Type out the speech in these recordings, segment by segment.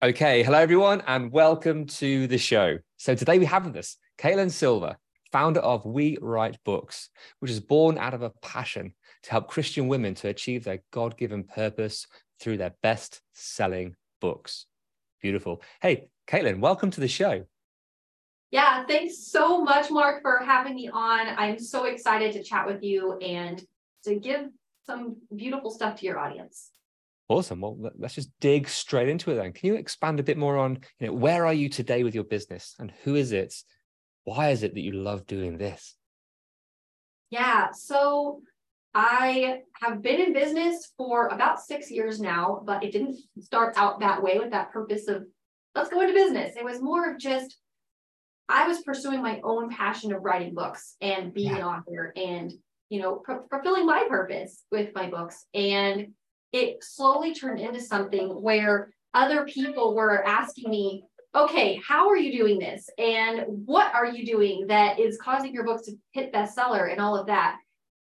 Okay, hello everyone, and welcome to the show. So today we have with us Katelyn Silva, founder of We Write Books, which is born out of a passion to help Christian women to achieve their God-given purpose through their best-selling books. Beautiful. Hey, Katelyn, welcome to the show. Yeah, thanks so much, Mark, for having me on. I'm so excited to chat with you and to give some beautiful stuff to your audience. Awesome. Well, let- let's just dig straight into it then. Can you expand a bit more on, you know, where are you today with your business and who is it? Why is it that you love doing this? Yeah, so I have been in business for about six years now, but it didn't start out that way with that purpose of let's go into business. It was more of just I was pursuing my own passion of writing books and being an author and you know fu- fulfilling my purpose with my books and it slowly turned into something where other people were asking me okay how are you doing this and what are you doing that is causing your books to hit bestseller and all of that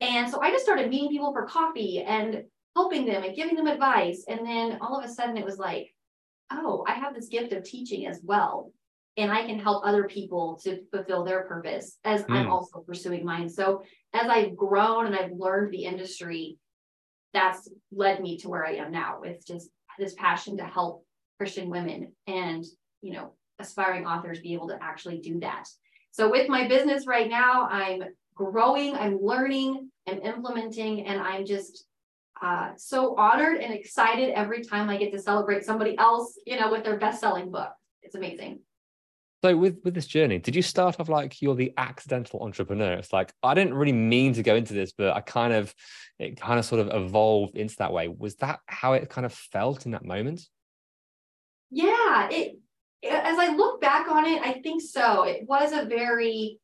and so i just started meeting people for coffee and helping them and giving them advice and then all of a sudden it was like oh i have this gift of teaching as well and I can help other people to fulfill their purpose as I'm Mm. also pursuing mine. So as I've grown and I've learned the industry, that's led me to where I am now with just this passion to help Christian women and, you know, aspiring authors be able to actually do that. So with my business right now, I'm growing, I'm learning, I'm implementing, and I'm just uh, so honored and excited every time I get to celebrate somebody else, you know, with their best-selling book. It's amazing. So with with this journey, did you start off like you're the accidental entrepreneur? It's like I didn't really mean to go into this, but I kind of it kind of sort of evolved into that way. Was that how it kind of felt in that moment? Yeah, it as I look back on it, I think so. It was a very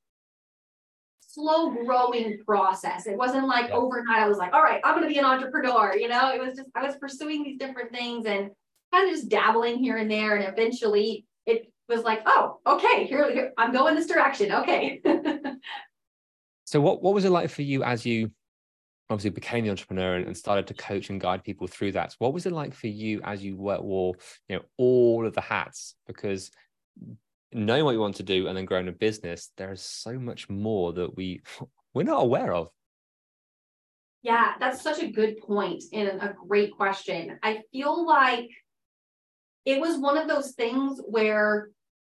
slow growing process. It wasn't like Yeah. overnight I was like, all right, I'm gonna be an entrepreneur, you know, it was just I was pursuing these different things and kind of just dabbling here and there. And eventually it was like, oh, okay, here, here I'm going this direction. Okay. So what what was it like for you as you obviously became the entrepreneur and started to coach and guide people through that? What was it like for you as you wore, wore you know all of the hats? Because knowing what you want to do and then growing a business, there is so much more that we we're not aware of. Yeah, that's such a good point and a great question. I feel like it was one of those things where,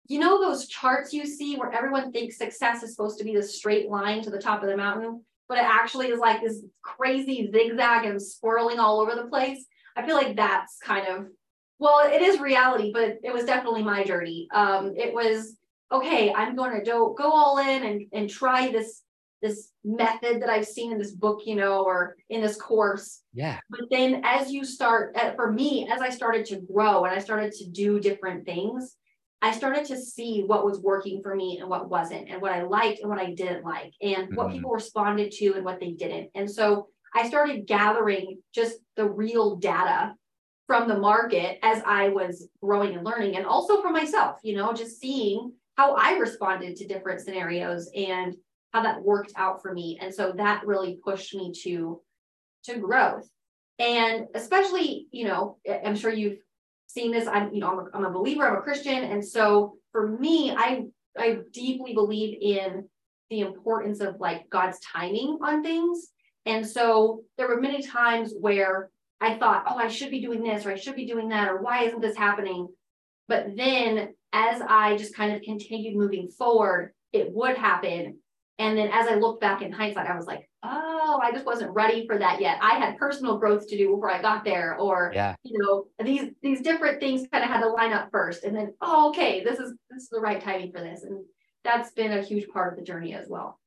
you know, those charts you see where everyone thinks success is supposed to be this straight line to the top of the mountain, but it actually is like this crazy zigzag and swirling all over the place. I feel like that's kind of, well, it is reality, but it was definitely my journey. Um, it was, okay, I'm going to do, go all in and, and try this this method that I've seen in this book, you know, or in this course. Yeah. But then as you start, uh, for me, as I started to grow and I started to do different things, I started to see what was working for me and what wasn't, and what I liked and what I didn't like, and what Mhm. people responded to and what they didn't. And so I started gathering just the real data from the market as I was growing and learning, and also for myself, you know, just seeing how I responded to different scenarios and how that worked out for me. And so that really pushed me to to growth. And especially, you know, I'm sure you've seen this. I'm, you know, I'm a, I'm a believer, I'm a Christian. And so for me, I I deeply believe in the importance of like God's timing on things. And so there were many times where I thought, oh, I should be doing this or I should be doing that, or why isn't this happening? But then as I just kind of continued moving forward, it would happen. And then as I looked back in hindsight, I was like, oh, I just wasn't ready for that yet. I had personal growth to do before I got there, or yeah. you know, these these different things kind of had to line up first. And then, oh, okay, this is this is the right timing for this. And that's been a huge part of the journey as well.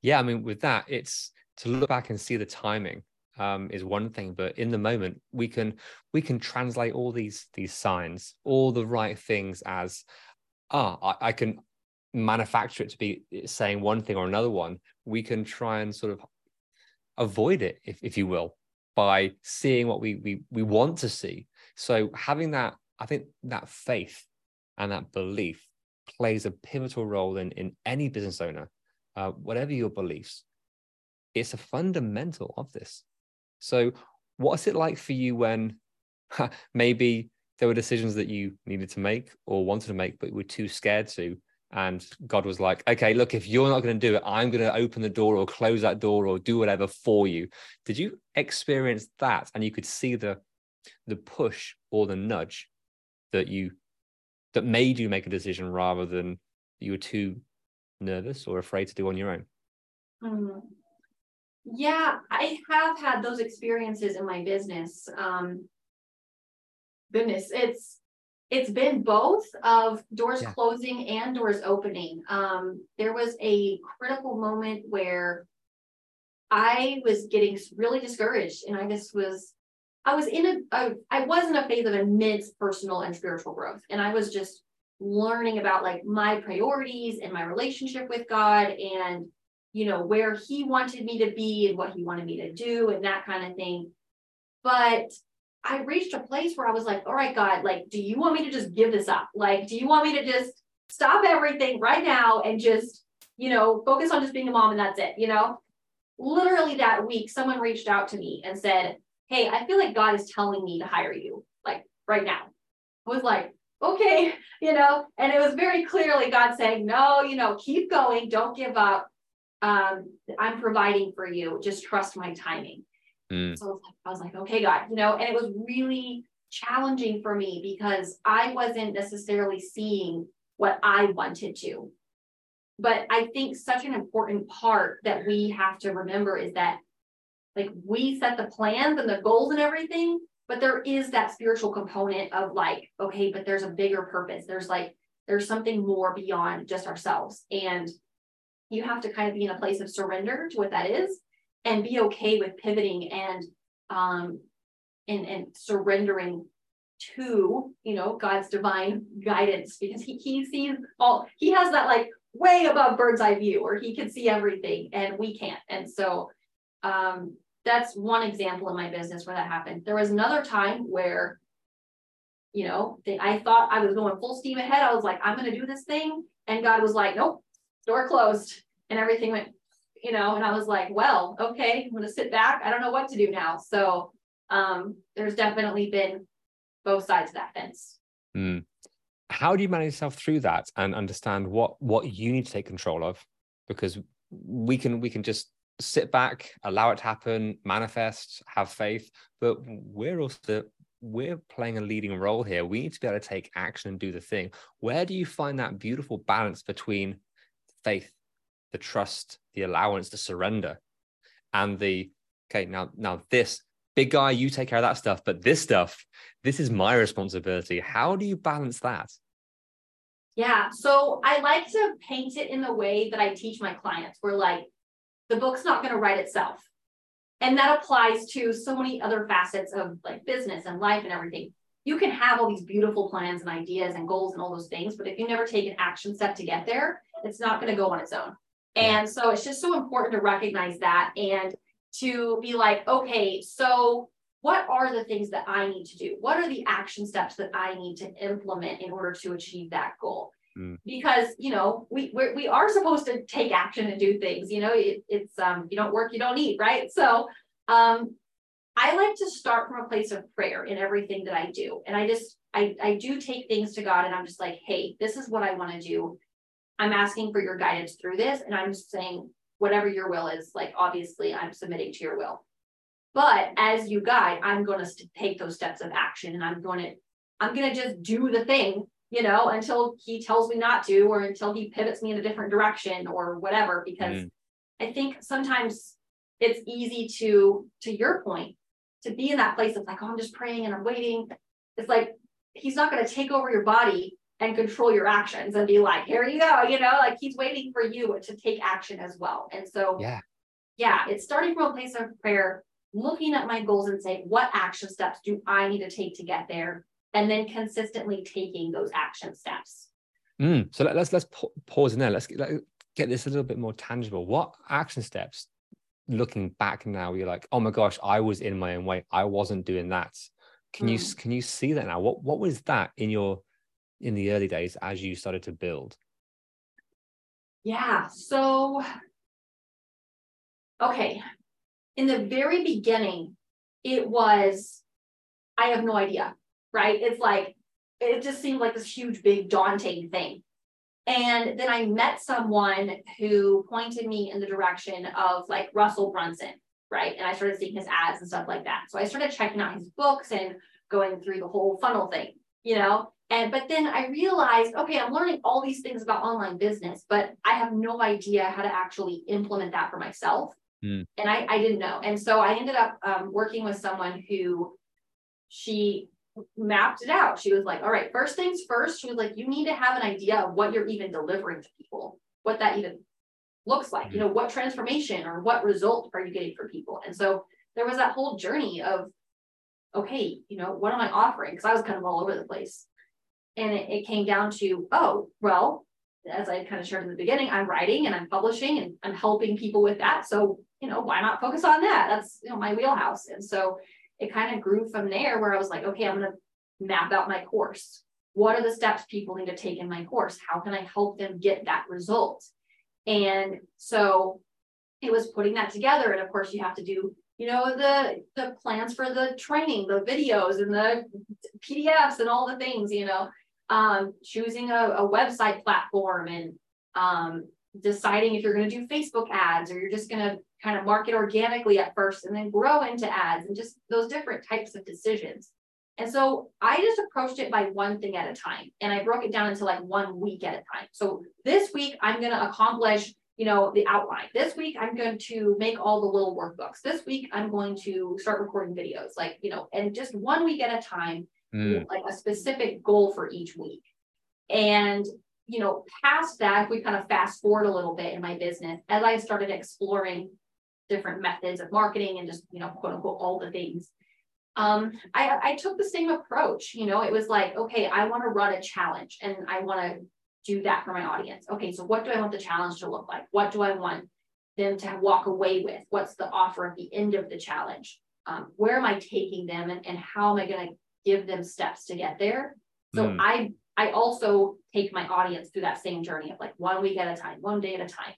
Yeah, I mean, with that, it's to look back and see the timing um, is one thing, but in the moment, we can we can translate all these these signs, all the right things as ah, I, I can manufacture it to be saying one thing or another one, we can try and sort of avoid it, if, if you will, by seeing what we, we we want to see. So having that, I think that faith and that belief plays a pivotal role in, in any business owner, uh, whatever your beliefs. It's a fundamental of this. So what's it like for you when maybe there were decisions that you needed to make or wanted to make, but were too scared to? And God was like, okay, look, if you're not going to do it, I'm going to open the door or close that door or do whatever for you. Did you experience that? And you could see the the push or the nudge that you that made you make a decision rather than you were too nervous or afraid to do on your own? Mm. Yeah, I have had those experiences in my business. Um, goodness, it's it's been both of doors yeah. closing and doors opening. Um, there was a critical moment where I was getting really discouraged, and I just was, I was in a, a I was in a phase of immense personal and spiritual growth, and I was just learning about like my priorities and my relationship with God, and you know where He wanted me to be and what He wanted me to do, and that kind of thing. But I reached a place where I was like, all right, God, like, do you want me to just give this up? Like, do you want me to just stop everything right now and just, you know, focus on just being a mom and that's it, you know? Literally that week, someone reached out to me and said, Hey, I feel like God is telling me to hire you, like right now. I was like, okay, you know, and it was very clearly God saying, no, you know, keep going, don't give up. Um, I'm providing for you, just trust my timing. Mm. So I was like, okay, God, you know, and it was really challenging for me because I wasn't necessarily seeing what I wanted to. But I think such an important part that we have to remember is that like we set the plans and the goals and everything, but there is that spiritual component of like, okay, but there's a bigger purpose. There's like, there's something more beyond just ourselves. And you have to kind of be in a place of surrender to what that is and be okay with pivoting and um and and surrendering to you know god's divine guidance because he, he sees all he has that like way above bird's eye view where he can see everything and we can't. And so um that's one example in my business where that happened. There was another time where you know they, i thought i was going full steam ahead. I was like i'm going to do this thing. And god was like nope door closed. And everything went you know, and I was like, well, okay, I'm gonna sit back. I don't know what to do now. So um, there's definitely been both sides of that fence. Mm. How do you manage yourself through that and understand what what you need to take control of? Because we can we can just sit back, allow it to happen, manifest, have faith, but we're also we're playing a leading role here. We need to be able to take action and do the thing. Where do you find that beautiful balance between faith the trust, the allowance, the surrender, and the okay, now now this big guy, you take care of that stuff, but this stuff, this is my responsibility. How do you balance that? Yeah, so I like to paint it in the way that I teach my clients, where like the book's not going to write itself. And that applies to so many other facets of like business and life and everything. You can have all these beautiful plans and ideas and goals and all those things, but if you never take an action step to get there, it's not going to go on its own. And so it's just so important to recognize that and to be like, okay, so what are the things that I need to do? What are the action steps that I need to implement in order to achieve that goal? Mm. Because you know we we're, we are supposed to take action and do things. You know, it, it's um you don't work, you don't eat, right? So um, I like to start from a place of prayer in everything that I do, and I just I I do take things to God, and I'm just like, hey, this is what I want to do. I'm asking for your guidance through this. And I'm just saying, whatever your will is, like, obviously, I'm submitting to your will. But as you guide, I'm going to take those steps of action and I'm going to, I'm going to just do the thing, you know, until he tells me not to, or until he pivots me in a different direction or whatever, because mm. I think sometimes it's easy to, to your point, to be in that place of like, oh, I'm just praying and I'm waiting. It's like, he's not going to take over your body and control your actions and be like, here you go, you know, like he's waiting for you to take action as well. And so, yeah, yeah, it's starting from a place of prayer, looking at my goals and saying, what action steps do I need to take to get there? And then consistently taking those action steps. Mm, so let, us let's pause in there. Let's get, get this a little bit more tangible. What action steps, looking back now, you're like, oh my gosh, I was in my own way. I wasn't doing that. Can mm. you can you see that now? What what was that in your in the early days as you started to build? Yeah. So, okay. In the very beginning, it was, I have no idea, right? It's like, it just seemed like this huge, big, daunting thing. And then I met someone who pointed me in the direction of like Russell Brunson, right? And I started seeing his ads and stuff like that. So I started checking out his books and going through the whole funnel thing, you know? And but then I realized, okay, I'm learning all these things about online business, but I have no idea how to actually implement that for myself. Mm. And I, I didn't know. And so I ended up um, working with someone who she mapped it out. She was like, all right, first things first, she was like, you need to have an idea of what you're even delivering to people, what that even looks like, mm. you know, what transformation or what result are you getting for people? And so there was that whole journey of, okay, you know, what am I offering? Because I was kind of all over the place and it, it came down to, oh, well, as I kind of shared in the beginning, I'm writing and I'm publishing and I'm helping people with that. So, you know, why not focus on that? That's you know my wheelhouse. And so it kind of grew from there where I was like, okay, I'm gonna map out my course. What are the steps people need to take in my course? How can I help them get that result? And so it was putting that together. And of course, you have to do you know the the plans for the training the videos and the pdfs and all the things you know um, choosing a, a, website platform and um, deciding if you're going to do Facebook ads or you're just going to kind of market organically at first and then grow into ads and just those different types of decisions. And so I just approached it by one thing at a time and I broke it down into like one week at a time. So this week I'm going to accomplish, you know, the outline. This week I'm going to make all the little workbooks. This week I'm going to start recording videos like, you know, and just one week at a time mm. like a specific goal for each week. And, you know, past that, if we kind of fast forward a little bit in my business, as I started exploring different methods of marketing and just, you know, quote unquote, all the things, um, I, I took the same approach. You know, it was like, okay, I want to run a challenge and I want to do that for my audience. Okay, so what do I want the challenge to look like? What do I want them to walk away with? What's the offer at the end of the challenge? Um, where am I taking them and, and how am I going to give them steps to get there. So mm. I I also take my audience through that same journey of like one week at a time, one day at a time,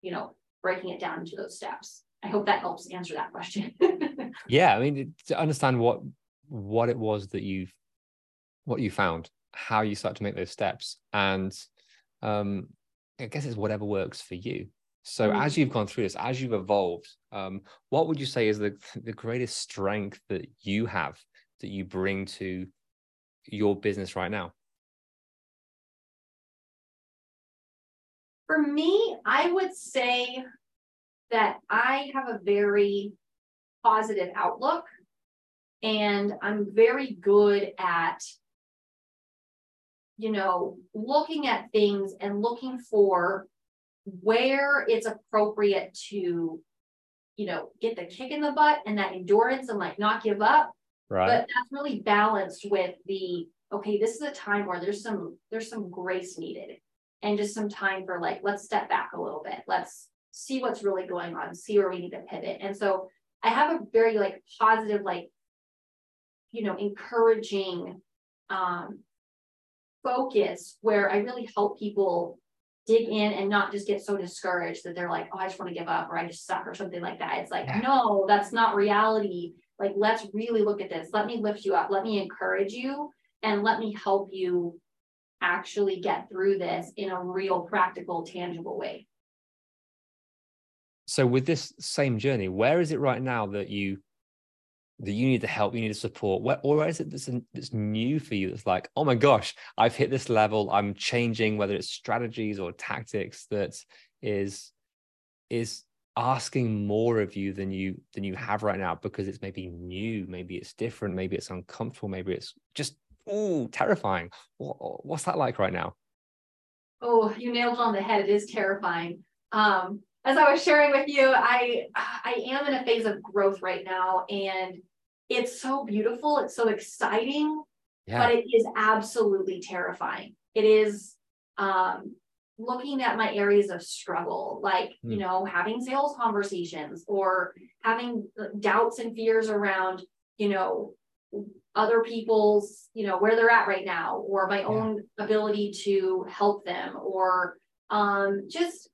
you know, breaking it down into those steps. I hope that helps answer that question. yeah, I mean to understand what what it was that you've what you found, how you start to make those steps, and um, I guess it's whatever works for you. So mm. as you've gone through this, as you've evolved, um, what would you say is the the greatest strength that you have that you bring to your business right now? For me, I would say that I have a very positive outlook and I'm very good at you know looking at things and looking for where it's appropriate to you know get the kick in the butt and that endurance and like not give up Right. But that's really balanced with the okay, this is a time where there's some there's some grace needed and just some time for like let's step back a little bit. Let's see what's really going on, see where we need to pivot. And so I have a very like positive like you know, encouraging um focus where I really help people dig in and not just get so discouraged that they're like, oh, I just want to give up or I just suck or something like that. It's like, yeah. no, that's not reality like let's really look at this let me lift you up let me encourage you and let me help you actually get through this in a real practical tangible way so with this same journey where is it right now that you that you need the help, you need the support? Where, or is it that's, that's new for you? That's like, oh my gosh, I've hit this level. I'm changing, whether it's strategies or tactics that is is asking more of you than you than you have right now because it's maybe new, maybe it's different, maybe it's uncomfortable, maybe it's just oh terrifying. What, what's that like right now? Oh, you nailed it on the head. It is terrifying. Um, as I was sharing with you, I I am in a phase of growth right now, and it's so beautiful. It's so exciting, yeah. but it is absolutely terrifying. It is um, looking at my areas of struggle, like mm. you know, having sales conversations or having doubts and fears around, you know, other people's, you know, where they're at right now, or my yeah. own ability to help them, or um, just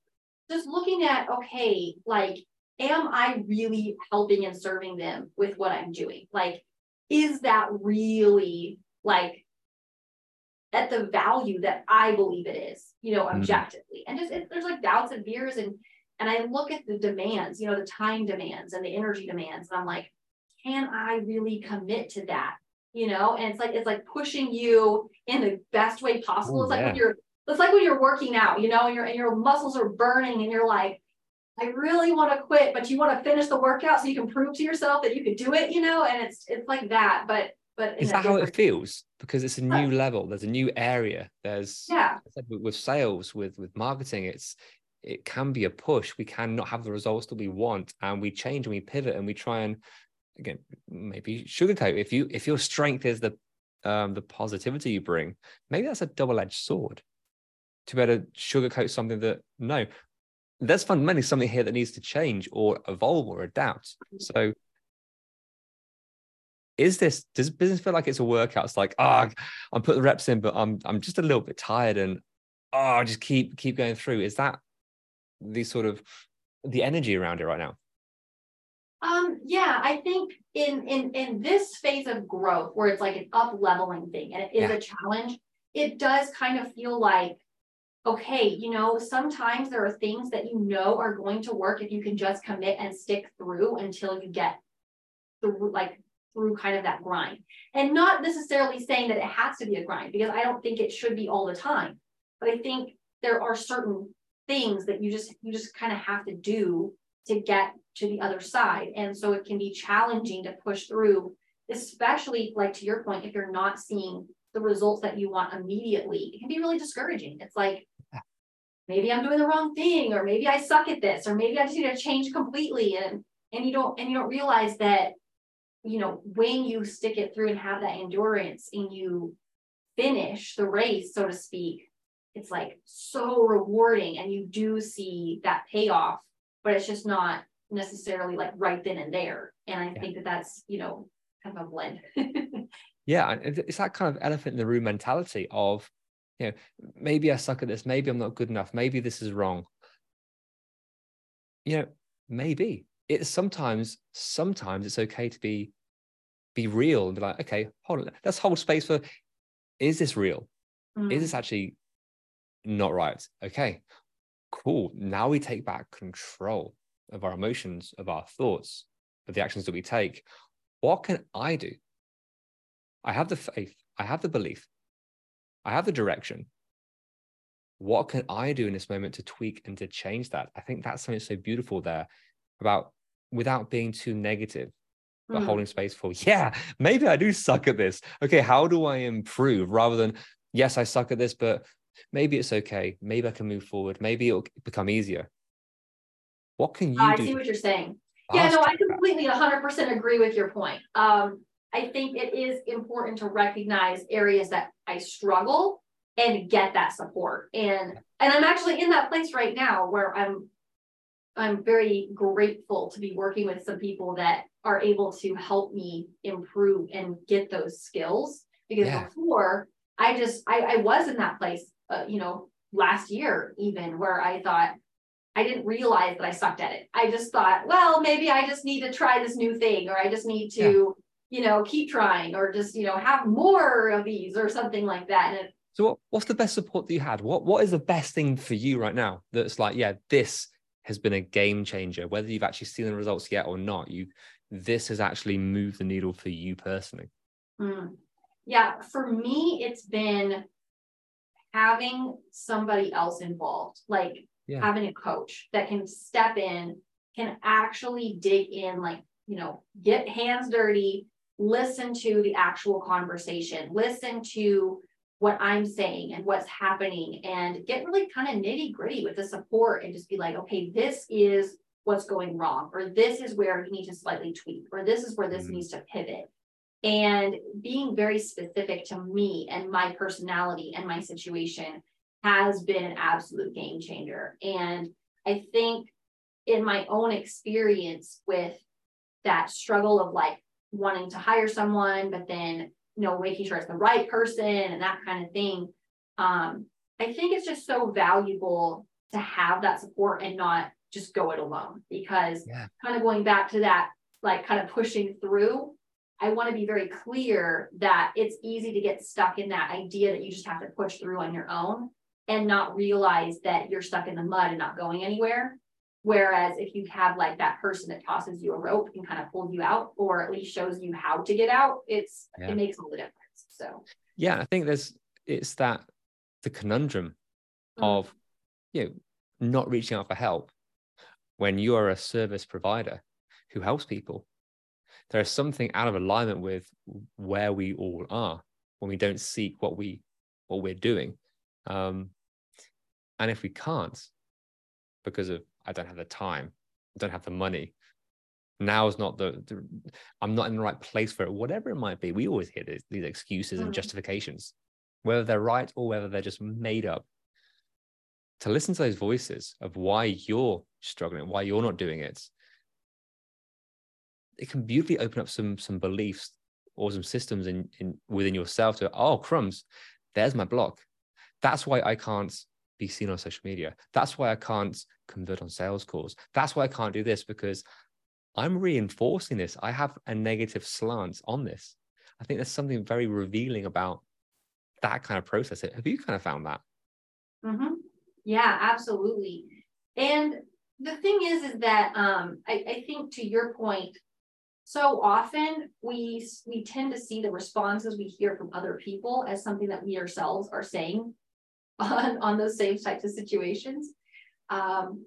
just looking at, okay, like, am I really helping and serving them with what I'm doing? Like, is that really like at the value that I believe it is, you know, mm-hmm. objectively? Mm-hmm. And just it, there's like doubts and fears and and I look at the demands, you know, the time demands and the energy demands, and I'm like, can I really commit to that? You know, and it's like it's like pushing you in the best way possible. Ooh, it's like yeah. when you're it's like when you're working out, you know, and your and your muscles are burning and you're like, I really want to quit, but you want to finish the workout so you can prove to yourself that you can do it, you know, and it's it's like that. But but is that how it feels? Because it's a new level, there's a new area. There's yeah with sales, with with marketing, it's it can be a push. We cannot have the results that we want, and we change and we pivot and we try and again maybe sugarcoat. If you if your strength is the um, the positivity you bring, maybe that's a double edged sword to be able to sugarcoat something that no, there's fundamentally something here that needs to change or evolve or adapt. So is this does business feel like it's a workout? It's like, ah, oh, I'm putting the reps in, but I'm I'm just a little bit tired and oh, just keep keep going through. Is that the sort of the energy around it right now? Um, yeah, I think in in in this phase of growth where it's like an up leveling thing and it is yeah. a challenge, it does kind of feel like okay, you know, sometimes there are things that you know are going to work if you can just commit and stick through until you get through, like through kind of that grind. And not necessarily saying that it has to be a grind because I don't think it should be all the time. But I think there are certain things that you just you just kind of have to do to get to the other side. And so it can be challenging to push through, especially like to your point, if you're not seeing the results that you want immediately, it can be really discouraging. It's like, maybe I'm doing the wrong thing, or maybe I suck at this, or maybe I just need to change completely. And and you don't and you don't realize that, you know, when you stick it through and have that endurance and you finish the race, so to speak, it's like so rewarding and you do see that payoff, but it's just not necessarily like right then and there. And I yeah. think that that's, you know, kind of a blend. yeah. It's that kind of elephant in the room mentality of you know maybe i suck at this maybe i'm not good enough maybe this is wrong. You know maybe. It's sometimes sometimes it's okay to be be real and be like okay hold on let's hold space for is this real? Mm. is this actually not right? Okay cool. Now we take back control of our emotions of our thoughts of the actions that we take. What can i do? I have the faith i have the belief I have the direction. What can I do in this moment to tweak and to change that? I think that's something so beautiful there about without being too negative, but mm. holding space for, yeah, maybe I do suck at this. Okay, how do I improve rather than, yes, I suck at this, but maybe it's okay. Maybe I can move forward. Maybe it'll become easier. What can you I do? I see what you're saying. Yeah, no, I completely 100% agree with your point. Um, I think it is important to recognize areas that I struggle and get that support. And and I'm actually in that place right now where I'm I'm very grateful to be working with some people that are able to help me improve and get those skills because yeah. before I just I, I was in that place uh, you know last year even where I thought I didn't realize that I sucked at it. I just thought, well, maybe I just need to try this new thing or I just need to you know, keep trying or just, you know, have more of these or something like that. And it, so what, what's the best support that you had? What what is the best thing for you right now that's like, yeah, this has been a game changer, whether you've actually seen the results yet or not. You this has actually moved the needle for you personally? Mm. Yeah, for me, it's been having somebody else involved, like yeah. having a coach that can step in, can actually dig in, like, you know, get hands dirty, listen to the actual conversation, listen to what I'm saying and what's happening, and get really kind of nitty gritty with the support and just be like, okay, this is what's going wrong, or this is where you need to slightly tweak, or this is where this mm-hmm. needs to pivot. And being very specific to me and my personality and my situation has been an absolute game changer. And I think in my own experience with that struggle of like wanting to hire someone, but then you know making sure it's the right person and that kind of thing. Um, I think it's just so valuable to have that support and not just go it alone because yeah. kind of going back to that like kind of pushing through I want to be very clear that it's easy to get stuck in that idea that you just have to push through on your own and not realize that you're stuck in the mud and not going anywhere. Whereas if you have like that person that tosses you a rope and kind of pulls you out, or at least shows you how to get out, it's yeah. it makes all the difference. So yeah, I think there's it's that the conundrum mm. of you know not reaching out for help when you are a service provider who helps people there is something out of alignment with where we all are when we don't seek what we what we're doing um, and if we can't because of i don't have the time. I don't have the money. Now is not the, the, i'm not in the right place for it. Whatever it might be we always hear these, these excuses mm. and justifications whether they're right or whether they're just made up. To listen to those voices of why you're struggling why you're not doing it it can beautifully open up some some beliefs or some systems in, in within yourself to oh crumbs there's my block. That's why i can't be seen on social media. That's why i can't convert on sales calls. That's why i can't do this because i'm reinforcing this. I have a negative slant on this. I think there's something very revealing about that kind of process. Have you kind of found that? Mm-hmm. yeah absolutely. And the thing is is that um, I, I think to your point so often we we tend to see the responses we hear from other people as something that we ourselves are saying on, on those same types of situations. Um,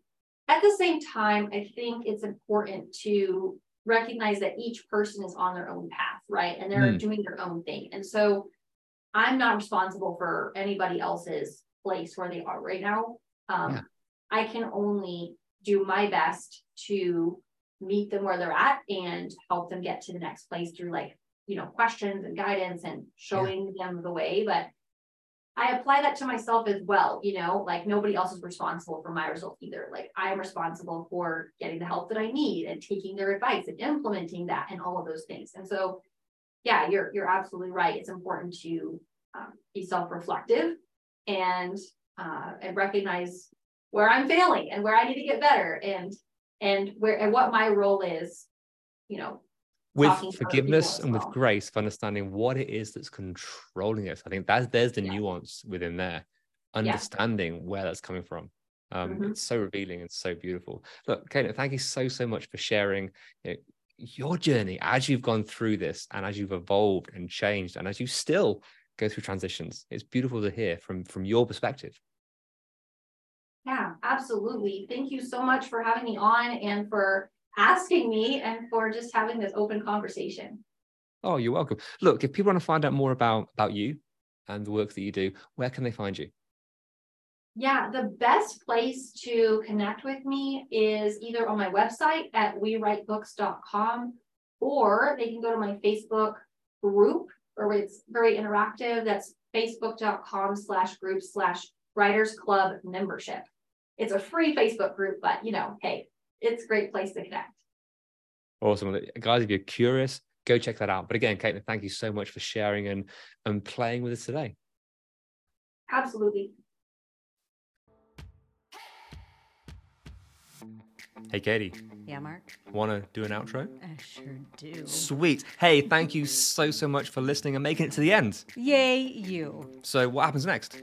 at the same time, I think it's important to recognize that each person is on their own path, right? And they're mm. doing their own thing. And so I'm not responsible for anybody else's place where they are right now. Um, yeah. I can only do my best to meet them where they're at and help them get to the next place through like you know questions and guidance and showing yeah. them the way but i apply that to myself as well you know like nobody else is responsible for my result either. Like i am responsible for getting the help that i need and taking their advice and implementing that and all of those things. And so yeah you're you're absolutely right. It's important to um, be self-reflective and uh, and recognize where i'm failing and where i need to get better and and where and what my role is, you know, with forgiveness and well. with grace of understanding what it is that's controlling us. I think that's there's the yeah. nuance within there, understanding yeah. where that's coming from. Um, mm-hmm. It's so revealing and so beautiful. Look, Katelyn, thank you so so much for sharing you know, your journey as you've gone through this and as you've evolved and changed and as you still go through transitions. It's beautiful to hear from from your perspective. Yeah, absolutely. Thank you so much for having me on and for asking me and for just having this open conversation. Oh, you're welcome. Look, if people want to find out more about about you and the work that you do, where can they find you? Yeah, the best place to connect with me is either on my website at wewritebooks.com or they can go to my Facebook group where it's very interactive. That's facebook.com slash group slash writers club membership. It's a free Facebook group, but you know, hey, it's a great place to connect. Awesome. Guys, if you're curious, go check that out. But again, Katelyn, thank you so much for sharing and, and playing with us today. Absolutely. Hey, Katie. Yeah, Mark. Want to do an outro? I sure do. Sweet. Hey, thank you so, so much for listening and making it to the end. Yay, you. So, what happens next?